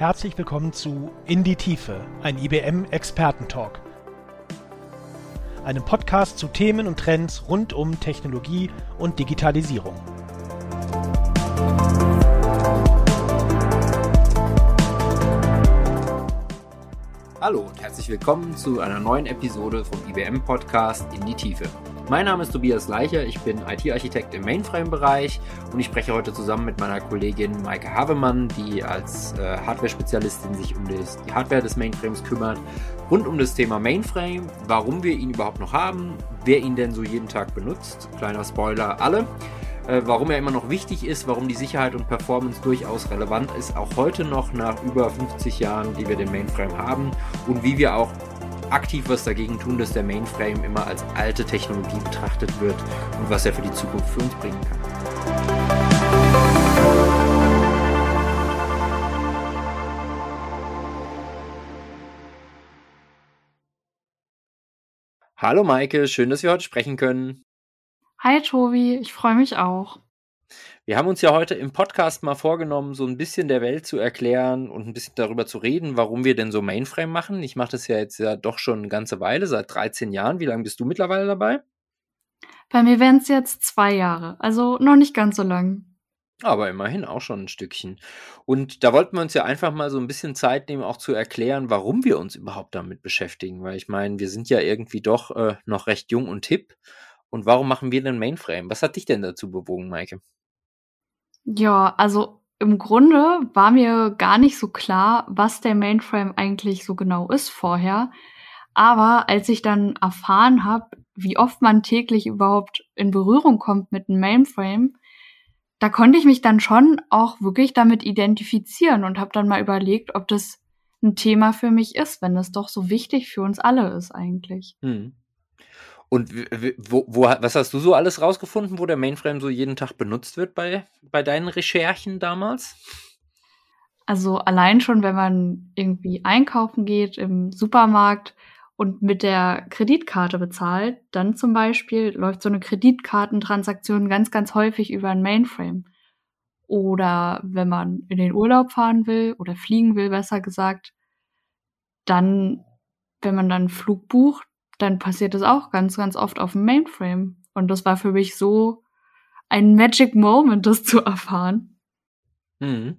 Herzlich willkommen zu In die Tiefe, ein IBM Expertentalk. Einem Podcast zu Themen und Trends rund um Technologie und Digitalisierung. Hallo und herzlich willkommen zu einer neuen Episode vom IBM Podcast In die Tiefe. Mein Name ist Tobias Leicher, ich bin IT-Architekt im Mainframe-Bereich und ich spreche heute zusammen mit meiner Kollegin Maike Havemann, die als äh, Hardware-Spezialistin sich um das, die Hardware des Mainframes kümmert, rund um das Thema Mainframe, warum wir ihn überhaupt noch haben, wer ihn denn so jeden Tag benutzt, kleiner Spoiler, alle. Äh, warum er immer noch wichtig ist, warum die Sicherheit und Performance durchaus relevant ist, auch heute noch nach über 50 Jahren, die wir den Mainframe haben und wie wir auch aktiv was dagegen tun, dass der Mainframe immer als alte Technologie betrachtet wird und was er für die Zukunft für uns bringen kann. Hallo Maike, schön, dass wir heute sprechen können. Hi Tobi, ich freue mich auch. Wir haben uns ja heute im Podcast mal vorgenommen, so ein bisschen der Welt zu erklären und ein bisschen darüber zu reden, warum wir denn so Mainframe machen. Ich mache das ja jetzt ja doch schon eine ganze Weile, seit 13 Jahren. Wie lange bist du mittlerweile dabei? Bei mir wären es jetzt zwei Jahre, also noch nicht ganz so lang. Aber immerhin auch schon ein Stückchen. Und da wollten wir uns ja einfach mal so ein bisschen Zeit nehmen, auch zu erklären, warum wir uns überhaupt damit beschäftigen. Weil ich meine, wir sind ja irgendwie doch äh, noch recht jung und hip. Und warum machen wir denn Mainframe? Was hat dich denn dazu bewogen, Maike? Ja, also im Grunde war mir gar nicht so klar, was der Mainframe eigentlich so genau ist vorher. Aber als ich dann erfahren habe, wie oft man täglich überhaupt in Berührung kommt mit einem Mainframe, da konnte ich mich dann schon auch wirklich damit identifizieren und habe dann mal überlegt, ob das ein Thema für mich ist, wenn es doch so wichtig für uns alle ist eigentlich. Hm. Und wo, wo, was hast du so alles rausgefunden, wo der Mainframe so jeden Tag benutzt wird bei, bei deinen Recherchen damals? Also allein schon, wenn man irgendwie einkaufen geht im Supermarkt und mit der Kreditkarte bezahlt, dann zum Beispiel läuft so eine Kreditkartentransaktion ganz, ganz häufig über ein Mainframe. Oder wenn man in den Urlaub fahren will oder fliegen will, besser gesagt, dann, wenn man dann einen Flug bucht, dann passiert das auch ganz, ganz oft auf dem Mainframe. Und das war für mich so ein Magic Moment, das zu erfahren. Mhm.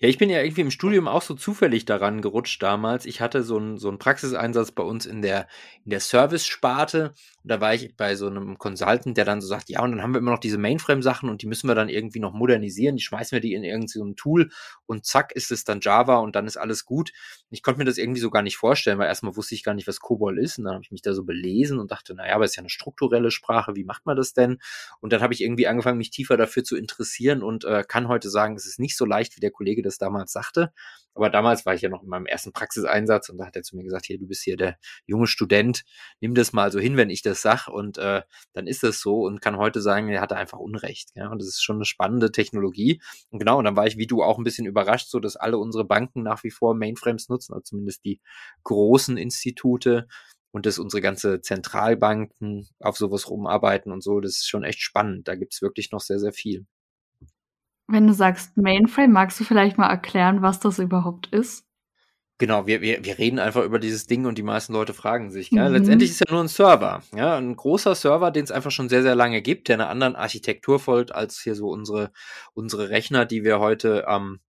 Ja, ich bin ja irgendwie im Studium auch so zufällig daran gerutscht damals. Ich hatte so einen so Praxiseinsatz bei uns in der, in der Service-Sparte. Und da war ich bei so einem Consultant, der dann so sagt, ja, und dann haben wir immer noch diese Mainframe-Sachen und die müssen wir dann irgendwie noch modernisieren. Die schmeißen wir die in irgendein so Tool und zack ist es dann Java und dann ist alles gut. Ich konnte mir das irgendwie so gar nicht vorstellen, weil erstmal wusste ich gar nicht, was COBOL ist. Und dann habe ich mich da so belesen und dachte, naja, aber es ist ja eine strukturelle Sprache, wie macht man das denn? Und dann habe ich irgendwie angefangen, mich tiefer dafür zu interessieren und äh, kann heute sagen, es ist nicht so leicht, wie der Kollege das damals sagte. Aber damals war ich ja noch in meinem ersten Praxiseinsatz und da hat er zu mir gesagt, hier, du bist hier der junge Student, nimm das mal so hin, wenn ich das sag und äh, dann ist das so und kann heute sagen, er hatte einfach Unrecht. Ja? Und das ist schon eine spannende Technologie. Und genau, und dann war ich wie du auch ein bisschen überrascht, so dass alle unsere Banken nach wie vor Mainframes nutzen, also zumindest die großen Institute und dass unsere ganze Zentralbanken auf sowas rumarbeiten und so, das ist schon echt spannend. Da gibt's wirklich noch sehr, sehr viel. Wenn du sagst Mainframe, magst du vielleicht mal erklären, was das überhaupt ist? Genau, wir, wir, wir reden einfach über dieses Ding und die meisten Leute fragen sich. Mhm. Letztendlich ist ja nur ein Server. Ja? Ein großer Server, den es einfach schon sehr, sehr lange gibt, der einer anderen Architektur folgt als hier so unsere, unsere Rechner, die wir heute ähm,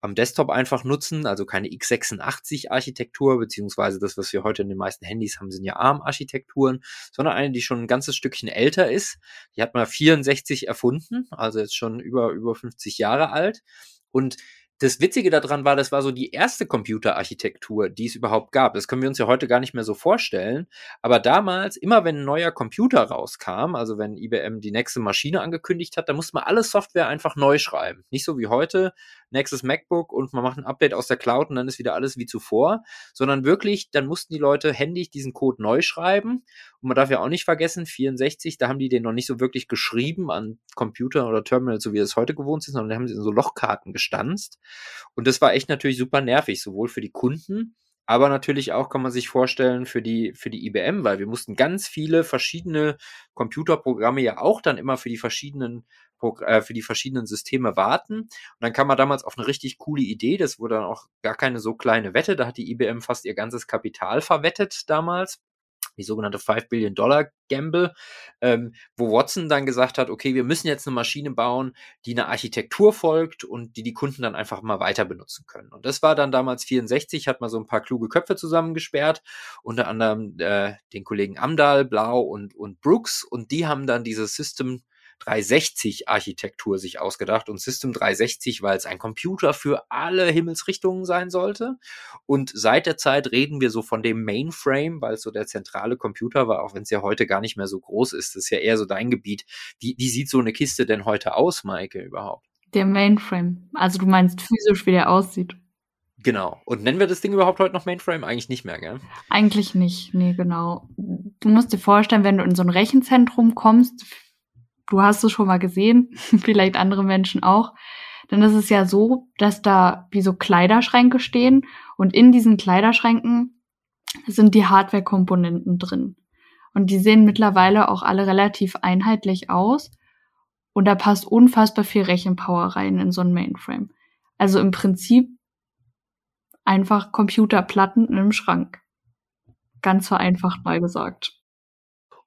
am Desktop einfach nutzen, also keine x86-Architektur, beziehungsweise das, was wir heute in den meisten Handys haben, sind ja ARM-Architekturen, sondern eine, die schon ein ganzes Stückchen älter ist. Die hat man 64 erfunden, also jetzt schon über, über 50 Jahre alt. Und das Witzige daran war, das war so die erste Computerarchitektur, die es überhaupt gab. Das können wir uns ja heute gar nicht mehr so vorstellen. Aber damals, immer wenn ein neuer Computer rauskam, also wenn IBM die nächste Maschine angekündigt hat, da musste man alle Software einfach neu schreiben. Nicht so wie heute, nächstes MacBook und man macht ein Update aus der Cloud und dann ist wieder alles wie zuvor, sondern wirklich, dann mussten die Leute händig diesen Code neu schreiben. Und man darf ja auch nicht vergessen, 64, da haben die den noch nicht so wirklich geschrieben an Computer oder Terminal, so wie es heute gewohnt sind, sondern da haben sie in so Lochkarten gestanzt. Und das war echt natürlich super nervig, sowohl für die Kunden, aber natürlich auch kann man sich vorstellen für die, für die IBM, weil wir mussten ganz viele verschiedene Computerprogramme ja auch dann immer für die verschiedenen äh, für die verschiedenen Systeme warten. Und dann kam man damals auf eine richtig coole Idee. Das wurde dann auch gar keine so kleine Wette. Da hat die IBM fast ihr ganzes Kapital verwettet damals die sogenannte 5 Billion Dollar Gamble, ähm, wo Watson dann gesagt hat, okay, wir müssen jetzt eine Maschine bauen, die einer Architektur folgt und die die Kunden dann einfach mal weiter benutzen können. Und das war dann damals 64, hat man so ein paar kluge Köpfe zusammengesperrt, unter anderem äh, den Kollegen Amdahl, Blau und, und Brooks und die haben dann dieses System 360 Architektur sich ausgedacht und System 360, weil es ein Computer für alle Himmelsrichtungen sein sollte. Und seit der Zeit reden wir so von dem Mainframe, weil es so der zentrale Computer war, auch wenn es ja heute gar nicht mehr so groß ist. Das ist ja eher so dein Gebiet. Wie, wie sieht so eine Kiste denn heute aus, Maike, überhaupt? Der Mainframe. Also du meinst physisch, wie der aussieht. Genau. Und nennen wir das Ding überhaupt heute noch Mainframe? Eigentlich nicht mehr, gell? Eigentlich nicht, nee, genau. Du musst dir vorstellen, wenn du in so ein Rechenzentrum kommst, du hast es schon mal gesehen, vielleicht andere Menschen auch, dann ist es ja so, dass da wie so Kleiderschränke stehen und in diesen Kleiderschränken sind die Hardware-Komponenten drin. Und die sehen mittlerweile auch alle relativ einheitlich aus. Und da passt unfassbar viel Rechenpower rein in so ein Mainframe. Also im Prinzip einfach Computerplatten in einem Schrank. Ganz vereinfacht mal gesagt.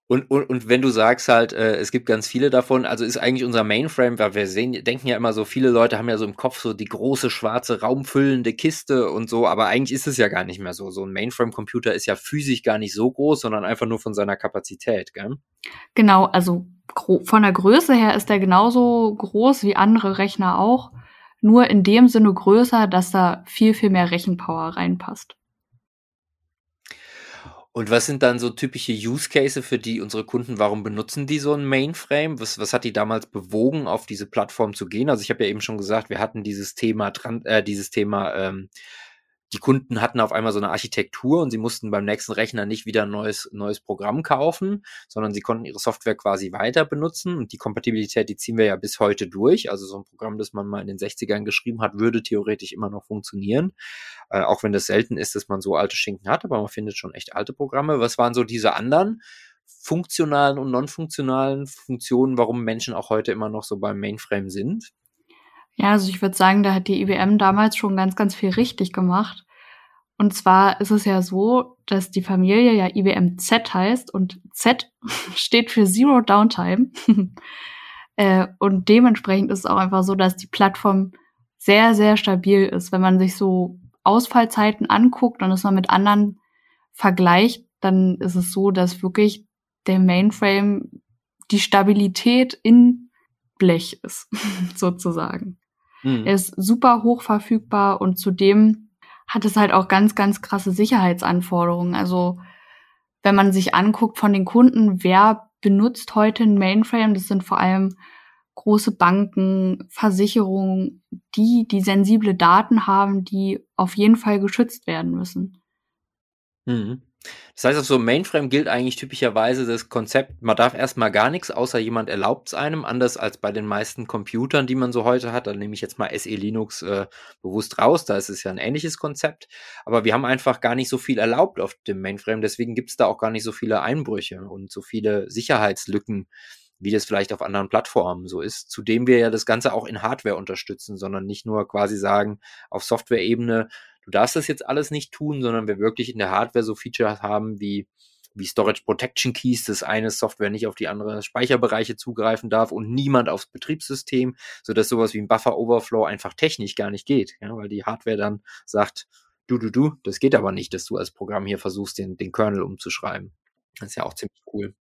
Und, und, und wenn du sagst halt, äh, es gibt ganz viele davon, also ist eigentlich unser Mainframe, weil wir sehen, denken ja immer so, viele Leute haben ja so im Kopf so die große schwarze raumfüllende Kiste und so, aber eigentlich ist es ja gar nicht mehr so. So ein Mainframe-Computer ist ja physisch gar nicht so groß, sondern einfach nur von seiner Kapazität, gell? Genau, also von der Größe her ist der genauso groß wie andere Rechner auch, nur in dem Sinne größer, dass da viel, viel mehr Rechenpower reinpasst. Und was sind dann so typische Use Cases für die unsere Kunden, warum benutzen die so ein Mainframe? Was, was hat die damals bewogen, auf diese Plattform zu gehen? Also ich habe ja eben schon gesagt, wir hatten dieses Thema, äh, dieses Thema ähm, die Kunden hatten auf einmal so eine Architektur und sie mussten beim nächsten Rechner nicht wieder ein neues, neues Programm kaufen, sondern sie konnten ihre Software quasi weiter benutzen und die Kompatibilität, die ziehen wir ja bis heute durch. Also so ein Programm, das man mal in den 60ern geschrieben hat, würde theoretisch immer noch funktionieren. Äh, auch wenn das selten ist, dass man so alte Schinken hat, aber man findet schon echt alte Programme. Was waren so diese anderen funktionalen und non-funktionalen Funktionen, warum Menschen auch heute immer noch so beim Mainframe sind? Ja, also ich würde sagen, da hat die IBM damals schon ganz, ganz viel richtig gemacht. Und zwar ist es ja so, dass die Familie ja IBM Z heißt und Z steht für Zero Downtime. äh, und dementsprechend ist es auch einfach so, dass die Plattform sehr, sehr stabil ist. Wenn man sich so Ausfallzeiten anguckt und es mal mit anderen vergleicht, dann ist es so, dass wirklich der Mainframe die Stabilität in Blech ist, sozusagen. Mhm. Er ist super hoch verfügbar und zudem hat es halt auch ganz, ganz krasse Sicherheitsanforderungen. Also wenn man sich anguckt von den Kunden, wer benutzt heute ein Mainframe, das sind vor allem große Banken, Versicherungen, die die sensible Daten haben, die auf jeden Fall geschützt werden müssen. Mhm. Das heißt, auf so einem Mainframe gilt eigentlich typischerweise das Konzept, man darf erstmal gar nichts, außer jemand erlaubt es einem, anders als bei den meisten Computern, die man so heute hat. Da nehme ich jetzt mal SE Linux äh, bewusst raus, da ist es ja ein ähnliches Konzept. Aber wir haben einfach gar nicht so viel erlaubt auf dem Mainframe, deswegen gibt es da auch gar nicht so viele Einbrüche und so viele Sicherheitslücken, wie das vielleicht auf anderen Plattformen so ist. Zudem wir ja das Ganze auch in Hardware unterstützen, sondern nicht nur quasi sagen, auf Software-Ebene, du darfst das jetzt alles nicht tun, sondern wir wirklich in der Hardware so Features haben wie wie Storage Protection Keys, dass eine Software nicht auf die andere Speicherbereiche zugreifen darf und niemand aufs Betriebssystem, so dass sowas wie ein Buffer Overflow einfach technisch gar nicht geht, ja, weil die Hardware dann sagt, du, du, du, das geht aber nicht, dass du als Programm hier versuchst, den, den Kernel umzuschreiben. Das ist ja auch ziemlich cool.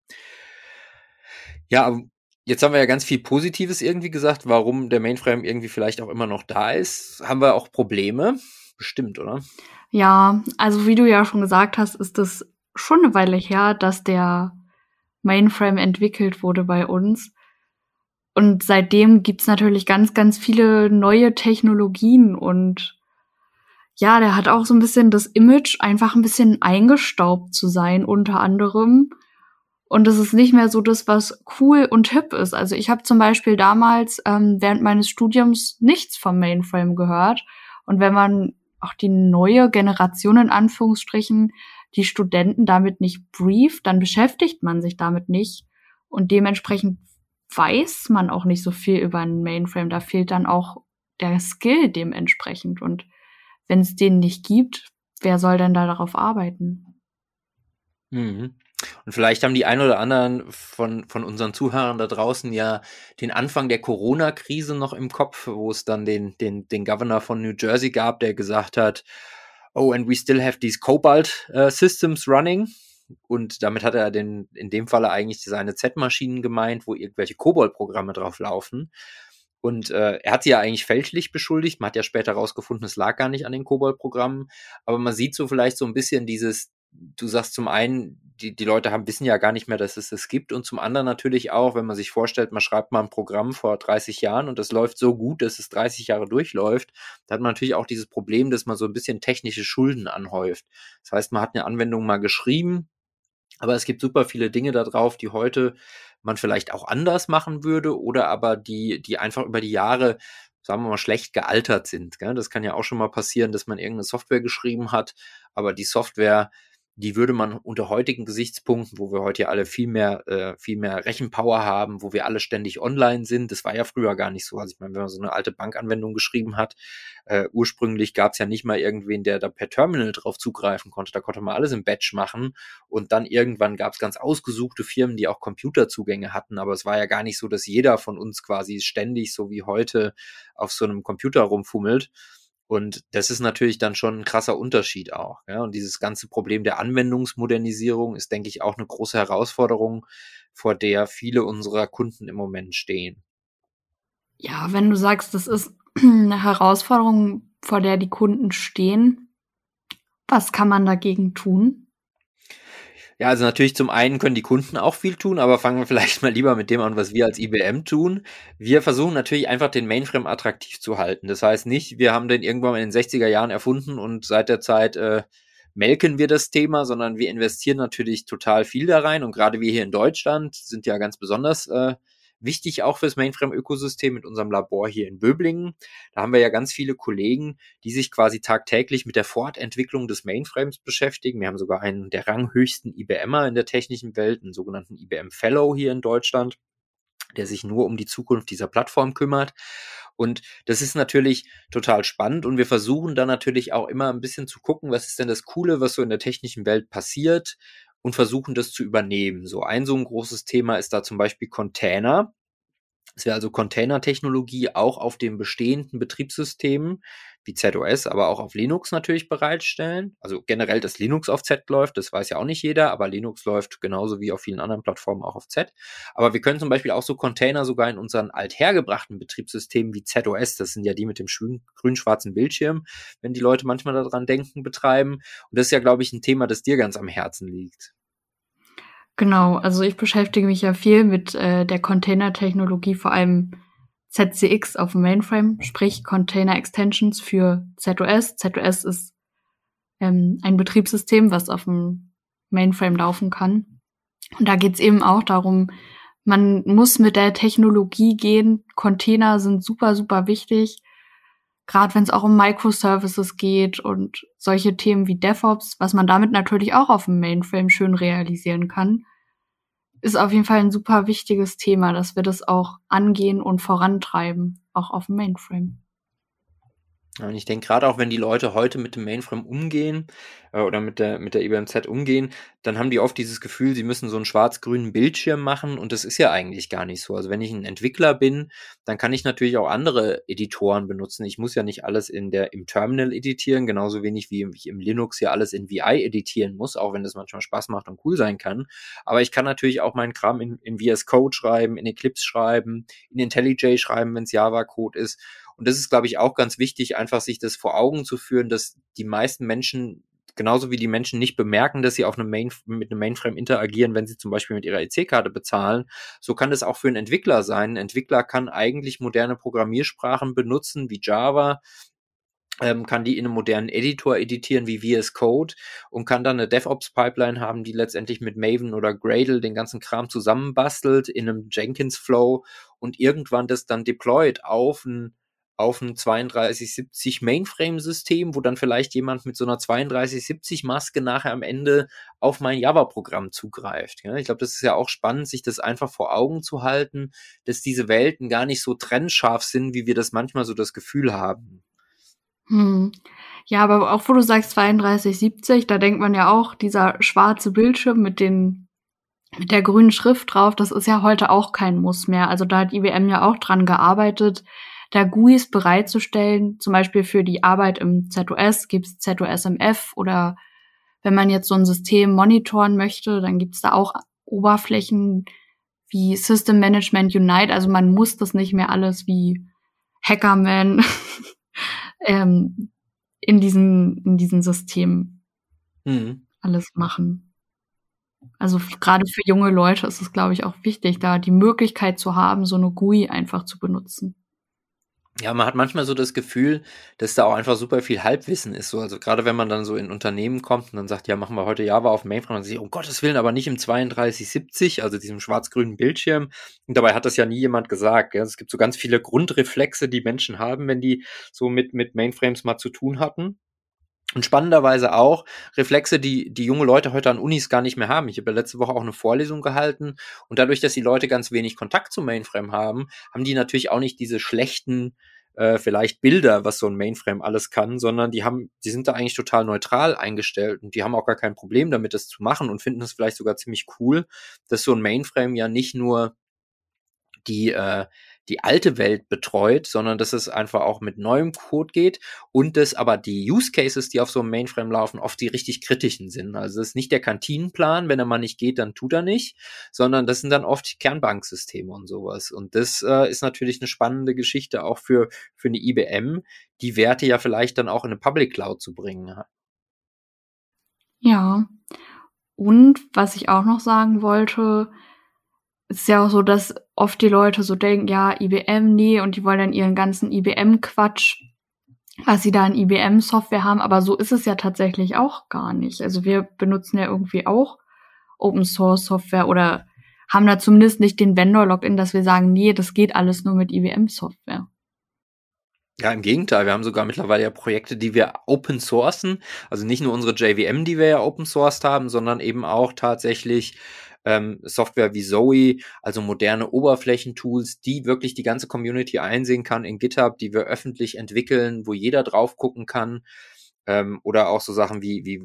Ja, jetzt haben wir ja ganz viel Positives irgendwie gesagt, warum der Mainframe irgendwie vielleicht auch immer noch da ist. Haben wir auch Probleme? Bestimmt, oder? Ja, also wie du ja schon gesagt hast, ist das schon eine Weile her, dass der Mainframe entwickelt wurde bei uns. Und seitdem gibt's natürlich ganz, ganz viele neue Technologien und ja, der hat auch so ein bisschen das Image, einfach ein bisschen eingestaubt zu sein, unter anderem. Und es ist nicht mehr so das, was cool und hip ist. Also ich habe zum Beispiel damals ähm, während meines Studiums nichts vom Mainframe gehört. Und wenn man auch die neue Generation in Anführungsstrichen die Studenten damit nicht brieft, dann beschäftigt man sich damit nicht. Und dementsprechend weiß man auch nicht so viel über einen Mainframe. Da fehlt dann auch der Skill dementsprechend. Und wenn es den nicht gibt, wer soll denn da darauf arbeiten? Mhm. Und vielleicht haben die ein oder anderen von, von unseren Zuhörern da draußen ja den Anfang der Corona-Krise noch im Kopf, wo es dann den, den, den Governor von New Jersey gab, der gesagt hat, oh, and we still have these Cobalt uh, systems running. Und damit hat er den, in dem Falle eigentlich seine Z-Maschinen gemeint, wo irgendwelche Cobalt-Programme drauf laufen. Und äh, er hat sie ja eigentlich fälschlich beschuldigt. Man hat ja später herausgefunden, es lag gar nicht an den Cobalt-Programmen. Aber man sieht so vielleicht so ein bisschen dieses, du sagst zum einen, die, die Leute haben, wissen ja gar nicht mehr, dass es es gibt. Und zum anderen natürlich auch, wenn man sich vorstellt, man schreibt mal ein Programm vor 30 Jahren und das läuft so gut, dass es 30 Jahre durchläuft, da hat man natürlich auch dieses Problem, dass man so ein bisschen technische Schulden anhäuft. Das heißt, man hat eine Anwendung mal geschrieben, aber es gibt super viele Dinge da drauf, die heute man vielleicht auch anders machen würde oder aber die, die einfach über die Jahre sagen wir mal, schlecht gealtert sind. Gell? Das kann ja auch schon mal passieren, dass man irgendeine Software geschrieben hat, aber die Software die würde man unter heutigen Gesichtspunkten, wo wir heute ja alle viel mehr, äh, viel mehr Rechenpower haben, wo wir alle ständig online sind, das war ja früher gar nicht so. Also ich meine, wenn man so eine alte Bankanwendung geschrieben hat, äh, ursprünglich gab es ja nicht mal irgendwen, der da per Terminal drauf zugreifen konnte. Da konnte man alles im Batch machen und dann irgendwann gab es ganz ausgesuchte Firmen, die auch Computerzugänge hatten, aber es war ja gar nicht so, dass jeder von uns quasi ständig, so wie heute, auf so einem Computer rumfummelt. Und das ist natürlich dann schon ein krasser Unterschied auch. Ja? Und dieses ganze Problem der Anwendungsmodernisierung ist, denke ich, auch eine große Herausforderung, vor der viele unserer Kunden im Moment stehen. Ja, wenn du sagst, das ist eine Herausforderung, vor der die Kunden stehen, was kann man dagegen tun? Ja, also natürlich zum einen können die Kunden auch viel tun, aber fangen wir vielleicht mal lieber mit dem an, was wir als IBM tun. Wir versuchen natürlich einfach den Mainframe attraktiv zu halten. Das heißt nicht, wir haben den irgendwann in den 60er Jahren erfunden und seit der Zeit äh, melken wir das Thema, sondern wir investieren natürlich total viel da rein und gerade wir hier in Deutschland sind ja ganz besonders äh, wichtig auch fürs Mainframe-Ökosystem mit unserem Labor hier in Böblingen. Da haben wir ja ganz viele Kollegen, die sich quasi tagtäglich mit der Fortentwicklung des Mainframes beschäftigen. Wir haben sogar einen der ranghöchsten IBMer in der technischen Welt, einen sogenannten IBM Fellow hier in Deutschland, der sich nur um die Zukunft dieser Plattform kümmert. Und das ist natürlich total spannend und wir versuchen da natürlich auch immer ein bisschen zu gucken, was ist denn das Coole, was so in der technischen Welt passiert und versuchen das zu übernehmen. So ein so ein großes Thema ist da zum Beispiel Container. Es wäre also Container-Technologie auch auf den bestehenden Betriebssystemen wie ZOS, aber auch auf Linux natürlich bereitstellen. Also generell, dass Linux auf Z läuft, das weiß ja auch nicht jeder, aber Linux läuft genauso wie auf vielen anderen Plattformen auch auf Z. Aber wir können zum Beispiel auch so Container sogar in unseren althergebrachten Betriebssystemen wie ZOS, das sind ja die mit dem grün-schwarzen Bildschirm, wenn die Leute manchmal daran denken, betreiben. Und das ist ja, glaube ich, ein Thema, das dir ganz am Herzen liegt. Genau, also ich beschäftige mich ja viel mit äh, der Container-Technologie, vor allem ZCX auf dem Mainframe, sprich Container Extensions für ZOS. ZOS ist ähm, ein Betriebssystem, was auf dem Mainframe laufen kann. Und da geht's eben auch darum, man muss mit der Technologie gehen. Container sind super, super wichtig. Gerade wenn es auch um Microservices geht und solche Themen wie DevOps, was man damit natürlich auch auf dem Mainframe schön realisieren kann ist auf jeden Fall ein super wichtiges Thema, dass wir das auch angehen und vorantreiben, auch auf dem Mainframe. Und ich denke, gerade auch wenn die Leute heute mit dem Mainframe umgehen äh, oder mit der, mit der IBM-Z umgehen, dann haben die oft dieses Gefühl, sie müssen so einen schwarz-grünen Bildschirm machen und das ist ja eigentlich gar nicht so. Also wenn ich ein Entwickler bin, dann kann ich natürlich auch andere Editoren benutzen. Ich muss ja nicht alles in der, im Terminal editieren, genauso wenig wie ich im Linux ja alles in VI editieren muss, auch wenn das manchmal Spaß macht und cool sein kann. Aber ich kann natürlich auch meinen Kram in, in VS Code schreiben, in Eclipse schreiben, in IntelliJ schreiben, wenn es Java-Code ist. Und das ist, glaube ich, auch ganz wichtig, einfach sich das vor Augen zu führen, dass die meisten Menschen genauso wie die Menschen nicht bemerken, dass sie auf einem Main, mit einem Mainframe interagieren, wenn sie zum Beispiel mit ihrer EC-Karte bezahlen, so kann das auch für einen Entwickler sein. Ein Entwickler kann eigentlich moderne Programmiersprachen benutzen wie Java, ähm, kann die in einem modernen Editor editieren wie VS Code und kann dann eine DevOps-Pipeline haben, die letztendlich mit Maven oder Gradle den ganzen Kram zusammenbastelt in einem Jenkins-Flow und irgendwann das dann deployt auf ein auf ein 3270 Mainframe-System, wo dann vielleicht jemand mit so einer 3270-Maske nachher am Ende auf mein Java-Programm zugreift. Ja, ich glaube, das ist ja auch spannend, sich das einfach vor Augen zu halten, dass diese Welten gar nicht so trennscharf sind, wie wir das manchmal so das Gefühl haben. Hm. Ja, aber auch wo du sagst 3270, da denkt man ja auch, dieser schwarze Bildschirm mit den mit der grünen Schrift drauf, das ist ja heute auch kein Muss mehr. Also da hat IBM ja auch dran gearbeitet, da GUIs bereitzustellen. Zum Beispiel für die Arbeit im ZOS gibt's ZOSMF oder wenn man jetzt so ein System monitoren möchte, dann gibt's da auch Oberflächen wie System Management Unite. Also man muss das nicht mehr alles wie Hackerman ähm, in diesen, in diesen Systemen mhm. alles machen. Also gerade für junge Leute ist es, glaube ich, auch wichtig, da die Möglichkeit zu haben, so eine GUI einfach zu benutzen. Ja, man hat manchmal so das Gefühl, dass da auch einfach super viel Halbwissen ist. So, also gerade wenn man dann so in Unternehmen kommt und dann sagt, ja, machen wir heute Java auf Mainframe, dann sagt ich, um Gottes Willen, aber nicht im 3270, also diesem schwarz-grünen Bildschirm. Und dabei hat das ja nie jemand gesagt. Ja. Es gibt so ganz viele Grundreflexe, die Menschen haben, wenn die so mit, mit Mainframes mal zu tun hatten. Und spannenderweise auch Reflexe, die die junge Leute heute an Unis gar nicht mehr haben. Ich habe ja letzte Woche auch eine Vorlesung gehalten und dadurch, dass die Leute ganz wenig Kontakt zum Mainframe haben, haben die natürlich auch nicht diese schlechten äh, vielleicht Bilder, was so ein Mainframe alles kann, sondern die haben, die sind da eigentlich total neutral eingestellt und die haben auch gar kein Problem damit, das zu machen und finden es vielleicht sogar ziemlich cool, dass so ein Mainframe ja nicht nur die äh, die alte Welt betreut, sondern dass es einfach auch mit neuem Code geht und dass aber die Use Cases, die auf so einem Mainframe laufen, oft die richtig kritischen sind. Also das ist nicht der Kantinenplan, wenn er mal nicht geht, dann tut er nicht, sondern das sind dann oft Kernbanksysteme und sowas. Und das äh, ist natürlich eine spannende Geschichte auch für, für eine IBM, die Werte ja vielleicht dann auch in eine Public Cloud zu bringen. Ja. Und was ich auch noch sagen wollte, ist ja auch so, dass oft die Leute so denken, ja, IBM, nee, und die wollen dann ihren ganzen IBM-Quatsch, was sie da in IBM-Software haben, aber so ist es ja tatsächlich auch gar nicht. Also wir benutzen ja irgendwie auch Open Source Software oder haben da zumindest nicht den Vendor-Login, dass wir sagen, nee, das geht alles nur mit IBM-Software. Ja, im Gegenteil, wir haben sogar mittlerweile ja Projekte, die wir open sourcen. Also nicht nur unsere JVM, die wir ja open sourced haben, sondern eben auch tatsächlich ähm, Software wie Zoe, also moderne Oberflächentools, die wirklich die ganze Community einsehen kann in GitHub, die wir öffentlich entwickeln, wo jeder drauf gucken kann. Ähm, oder auch so Sachen wie, wie,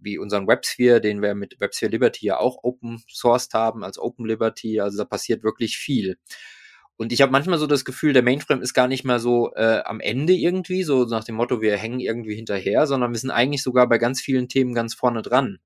wie unseren WebSphere, den wir mit WebSphere Liberty ja auch open sourced haben, als Open Liberty. Also da passiert wirklich viel. Und ich habe manchmal so das Gefühl, der Mainframe ist gar nicht mehr so äh, am Ende irgendwie, so nach dem Motto, wir hängen irgendwie hinterher, sondern wir sind eigentlich sogar bei ganz vielen Themen ganz vorne dran.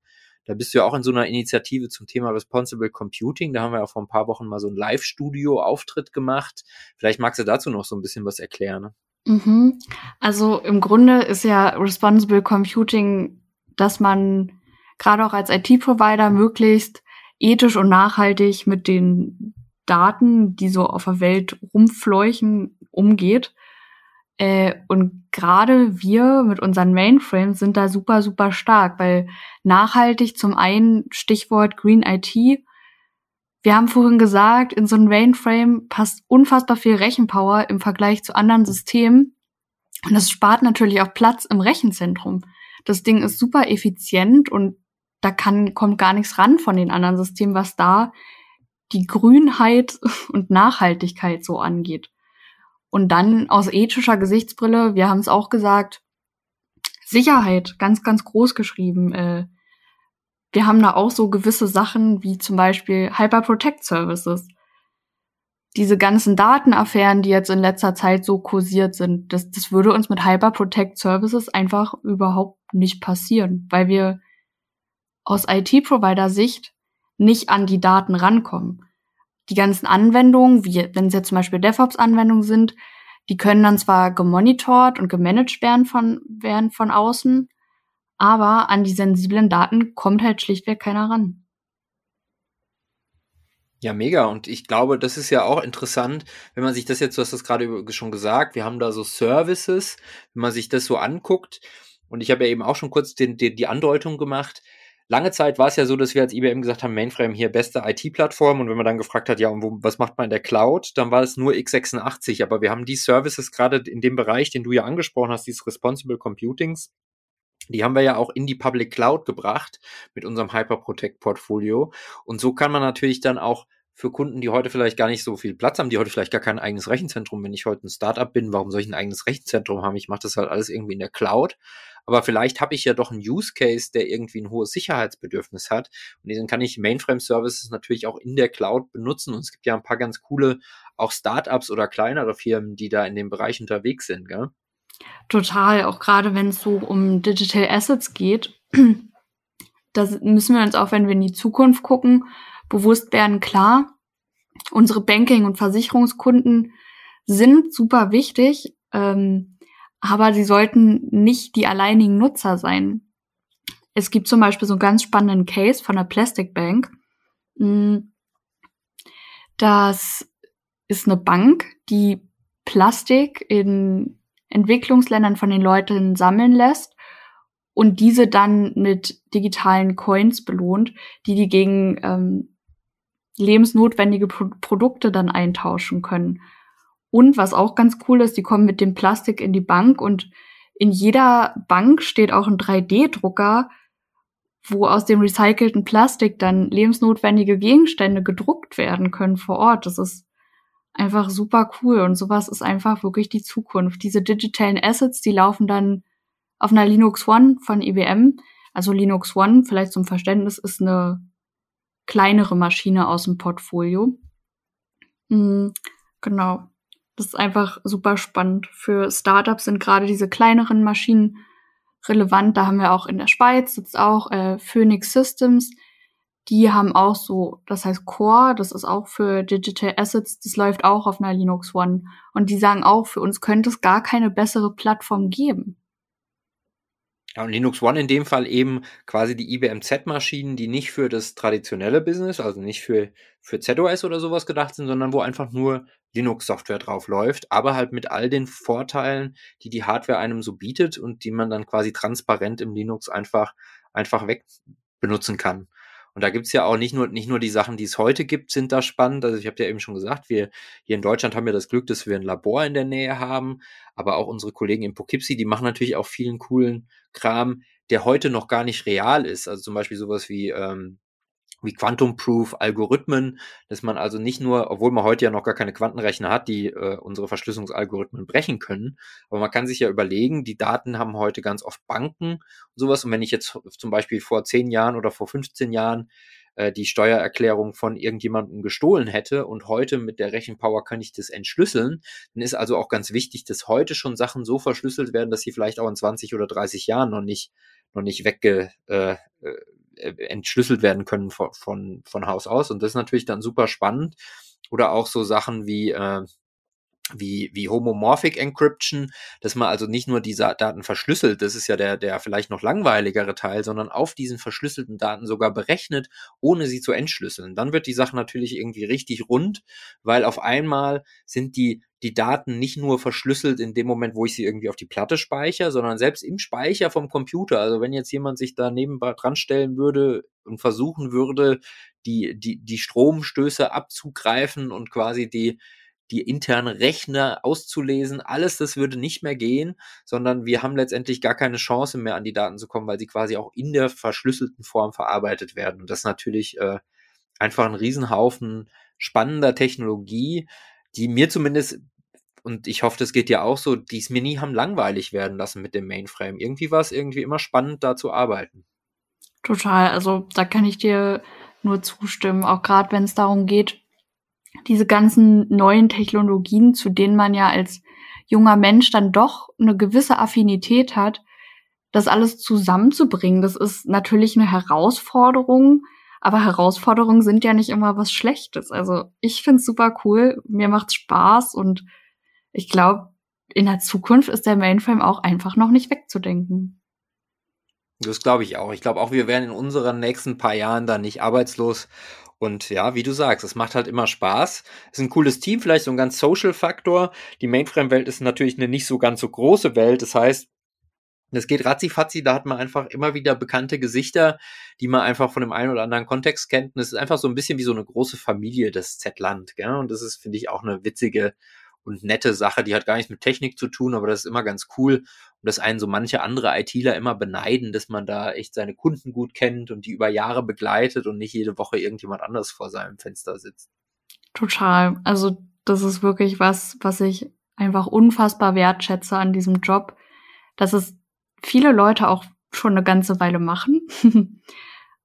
Da bist du ja auch in so einer Initiative zum Thema Responsible Computing. Da haben wir ja vor ein paar Wochen mal so einen Live-Studio-Auftritt gemacht. Vielleicht magst du dazu noch so ein bisschen was erklären. Ne? Mhm. Also im Grunde ist ja Responsible Computing, dass man gerade auch als IT-Provider möglichst ethisch und nachhaltig mit den Daten, die so auf der Welt rumfleuchen, umgeht. Äh, und gerade wir mit unseren Mainframes sind da super, super stark, weil nachhaltig zum einen Stichwort Green IT. Wir haben vorhin gesagt, in so ein Mainframe passt unfassbar viel Rechenpower im Vergleich zu anderen Systemen. Und das spart natürlich auch Platz im Rechenzentrum. Das Ding ist super effizient und da kann, kommt gar nichts ran von den anderen Systemen, was da die Grünheit und Nachhaltigkeit so angeht. Und dann aus ethischer Gesichtsbrille, wir haben es auch gesagt, Sicherheit, ganz, ganz groß geschrieben. Äh, wir haben da auch so gewisse Sachen wie zum Beispiel Hyper Protect Services. Diese ganzen Datenaffären, die jetzt in letzter Zeit so kursiert sind, das, das würde uns mit Hyper Protect Services einfach überhaupt nicht passieren, weil wir aus IT-Provider-Sicht nicht an die Daten rankommen die ganzen Anwendungen, wie wenn es jetzt zum Beispiel DevOps-Anwendungen sind, die können dann zwar gemonitort und gemanagt werden von, werden von außen, aber an die sensiblen Daten kommt halt schlichtweg keiner ran. Ja, mega. Und ich glaube, das ist ja auch interessant, wenn man sich das jetzt, du hast das gerade schon gesagt, wir haben da so Services, wenn man sich das so anguckt. Und ich habe ja eben auch schon kurz den, den, die Andeutung gemacht, lange Zeit war es ja so, dass wir als IBM gesagt haben, Mainframe hier beste IT-Plattform und wenn man dann gefragt hat, ja, und wo, was macht man in der Cloud, dann war es nur x86, aber wir haben die Services gerade in dem Bereich, den du ja angesprochen hast, dieses Responsible Computings, die haben wir ja auch in die Public Cloud gebracht mit unserem Hyperprotect Portfolio. Und so kann man natürlich dann auch für Kunden, die heute vielleicht gar nicht so viel Platz haben, die heute vielleicht gar kein eigenes Rechenzentrum, wenn ich heute ein Startup bin, warum soll ich ein eigenes Rechenzentrum haben? Ich mache das halt alles irgendwie in der Cloud. Aber vielleicht habe ich ja doch einen Use Case, der irgendwie ein hohes Sicherheitsbedürfnis hat. Und diesen kann ich Mainframe Services natürlich auch in der Cloud benutzen. Und es gibt ja ein paar ganz coole, auch Startups oder kleinere Firmen, die da in dem Bereich unterwegs sind, gell? Total, auch gerade wenn es so um Digital Assets geht. Da müssen wir uns auch, wenn wir in die Zukunft gucken, bewusst werden, klar, unsere Banking- und Versicherungskunden sind super wichtig, ähm, aber sie sollten nicht die alleinigen Nutzer sein. Es gibt zum Beispiel so einen ganz spannenden Case von der Plastic Bank. Hm, das ist eine Bank, die Plastik in Entwicklungsländern von den Leuten sammeln lässt und diese dann mit digitalen Coins belohnt, die die gegen ähm, lebensnotwendige Pro Produkte dann eintauschen können. Und was auch ganz cool ist, die kommen mit dem Plastik in die Bank und in jeder Bank steht auch ein 3D-Drucker, wo aus dem recycelten Plastik dann lebensnotwendige Gegenstände gedruckt werden können vor Ort. Das ist einfach super cool und sowas ist einfach wirklich die Zukunft. Diese digitalen Assets, die laufen dann auf einer Linux One von IBM. Also Linux One, vielleicht zum Verständnis, ist eine kleinere Maschine aus dem Portfolio. Mhm, genau. Das ist einfach super spannend. Für Startups sind gerade diese kleineren Maschinen relevant. Da haben wir auch in der Schweiz sitzt auch äh, Phoenix Systems. Die haben auch so, das heißt Core, das ist auch für Digital Assets, das läuft auch auf einer Linux One. Und die sagen auch, für uns könnte es gar keine bessere Plattform geben. Ja, und Linux One in dem Fall eben quasi die IBM Z-Maschinen, die nicht für das traditionelle Business, also nicht für, für ZOS oder sowas gedacht sind, sondern wo einfach nur Linux-Software drauf läuft, aber halt mit all den Vorteilen, die die Hardware einem so bietet und die man dann quasi transparent im Linux einfach, einfach weg benutzen kann. Und da gibt's ja auch nicht nur, nicht nur die Sachen, die es heute gibt, sind da spannend. Also ich habe ja eben schon gesagt, wir hier in Deutschland haben ja das Glück, dass wir ein Labor in der Nähe haben, aber auch unsere Kollegen in Poughkeepsie, die machen natürlich auch vielen coolen Kram, der heute noch gar nicht real ist. Also zum Beispiel sowas wie ähm, wie Quantum Proof Algorithmen, dass man also nicht nur, obwohl man heute ja noch gar keine Quantenrechner hat, die äh, unsere Verschlüsselungsalgorithmen brechen können, aber man kann sich ja überlegen, die Daten haben heute ganz oft Banken und sowas. Und wenn ich jetzt zum Beispiel vor zehn Jahren oder vor 15 Jahren äh, die Steuererklärung von irgendjemandem gestohlen hätte und heute mit der Rechenpower kann ich das entschlüsseln, dann ist also auch ganz wichtig, dass heute schon Sachen so verschlüsselt werden, dass sie vielleicht auch in 20 oder 30 Jahren noch nicht noch nicht wegge, äh, äh äh, entschlüsselt werden können von, von, von Haus aus. Und das ist natürlich dann super spannend. Oder auch so Sachen wie, äh, wie, wie Homomorphic Encryption, dass man also nicht nur diese Daten verschlüsselt, das ist ja der, der vielleicht noch langweiligere Teil, sondern auf diesen verschlüsselten Daten sogar berechnet, ohne sie zu entschlüsseln. Dann wird die Sache natürlich irgendwie richtig rund, weil auf einmal sind die die Daten nicht nur verschlüsselt in dem Moment, wo ich sie irgendwie auf die Platte speichere, sondern selbst im Speicher vom Computer. Also wenn jetzt jemand sich da nebenbei dran stellen würde und versuchen würde, die, die, die Stromstöße abzugreifen und quasi die, die internen Rechner auszulesen, alles das würde nicht mehr gehen, sondern wir haben letztendlich gar keine Chance mehr an die Daten zu kommen, weil sie quasi auch in der verschlüsselten Form verarbeitet werden. Und das ist natürlich äh, einfach ein Riesenhaufen spannender Technologie, die mir zumindest und ich hoffe, das geht ja auch so, die es mir nie haben langweilig werden lassen mit dem Mainframe. Irgendwie war es irgendwie immer spannend, da zu arbeiten. Total, also da kann ich dir nur zustimmen, auch gerade wenn es darum geht, diese ganzen neuen Technologien, zu denen man ja als junger Mensch dann doch eine gewisse Affinität hat, das alles zusammenzubringen. Das ist natürlich eine Herausforderung, aber Herausforderungen sind ja nicht immer was Schlechtes. Also ich find's super cool, mir macht's Spaß und ich glaube, in der Zukunft ist der Mainframe auch einfach noch nicht wegzudenken. Das glaube ich auch. Ich glaube auch, wir werden in unseren nächsten paar Jahren da nicht arbeitslos. Und ja, wie du sagst, es macht halt immer Spaß. Es ist ein cooles Team, vielleicht so ein ganz Social Faktor. Die Mainframe-Welt ist natürlich eine nicht so ganz so große Welt. Das heißt, Das geht ratzi-fatzi, da hat man einfach immer wieder bekannte Gesichter, die man einfach von dem einen oder anderen Kontext kennt. Und es ist einfach so ein bisschen wie so eine große Familie, das Z-Land. Und das ist, finde ich, auch eine witzige und nette Sache. Die hat gar nichts mit Technik zu tun, aber das ist immer ganz cool. Und dass einen so manche andere ITler immer beneiden, dass man da echt seine Kunden gut kennt und die über Jahre begleitet und nicht jede Woche irgendjemand anders vor seinem Fenster sitzt. Total. Also das ist wirklich was, was ich einfach unfassbar wertschätze an diesem Job, dass es viele Leute auch schon eine ganze Weile machen.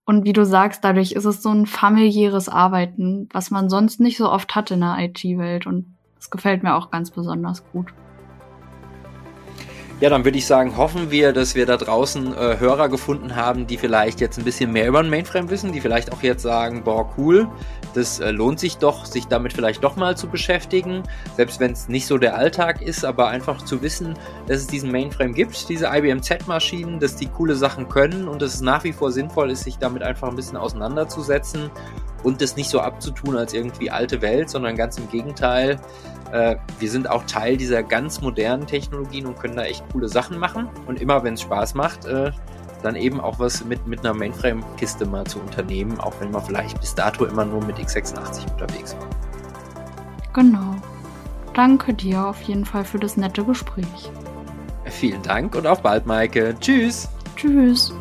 Und wie du sagst, dadurch ist es so ein familiäres Arbeiten, was man sonst nicht so oft hat in der IT-Welt. Und das gefällt mir auch ganz besonders gut. Ja, dann würde ich sagen, hoffen wir, dass wir da draußen äh, Hörer gefunden haben, die vielleicht jetzt ein bisschen mehr über den Mainframe wissen, die vielleicht auch jetzt sagen, boah, cool, das äh, lohnt sich doch, sich damit vielleicht doch mal zu beschäftigen, selbst wenn es nicht so der Alltag ist, aber einfach zu wissen, dass es diesen Mainframe gibt, diese IBM Z-Maschinen, dass die coole Sachen können und dass es nach wie vor sinnvoll ist, sich damit einfach ein bisschen auseinanderzusetzen und das nicht so abzutun als irgendwie alte Welt, sondern ganz im Gegenteil, äh, wir sind auch Teil dieser ganz modernen Technologien und können da echt coole Sachen machen. Und immer wenn es Spaß macht, äh, dann eben auch was mit, mit einer Mainframe-Kiste mal zu unternehmen, auch wenn man vielleicht bis dato immer nur mit x86 unterwegs war. Genau. Danke dir auf jeden Fall für das nette Gespräch. Vielen Dank und auf bald, Maike. Tschüss. Tschüss.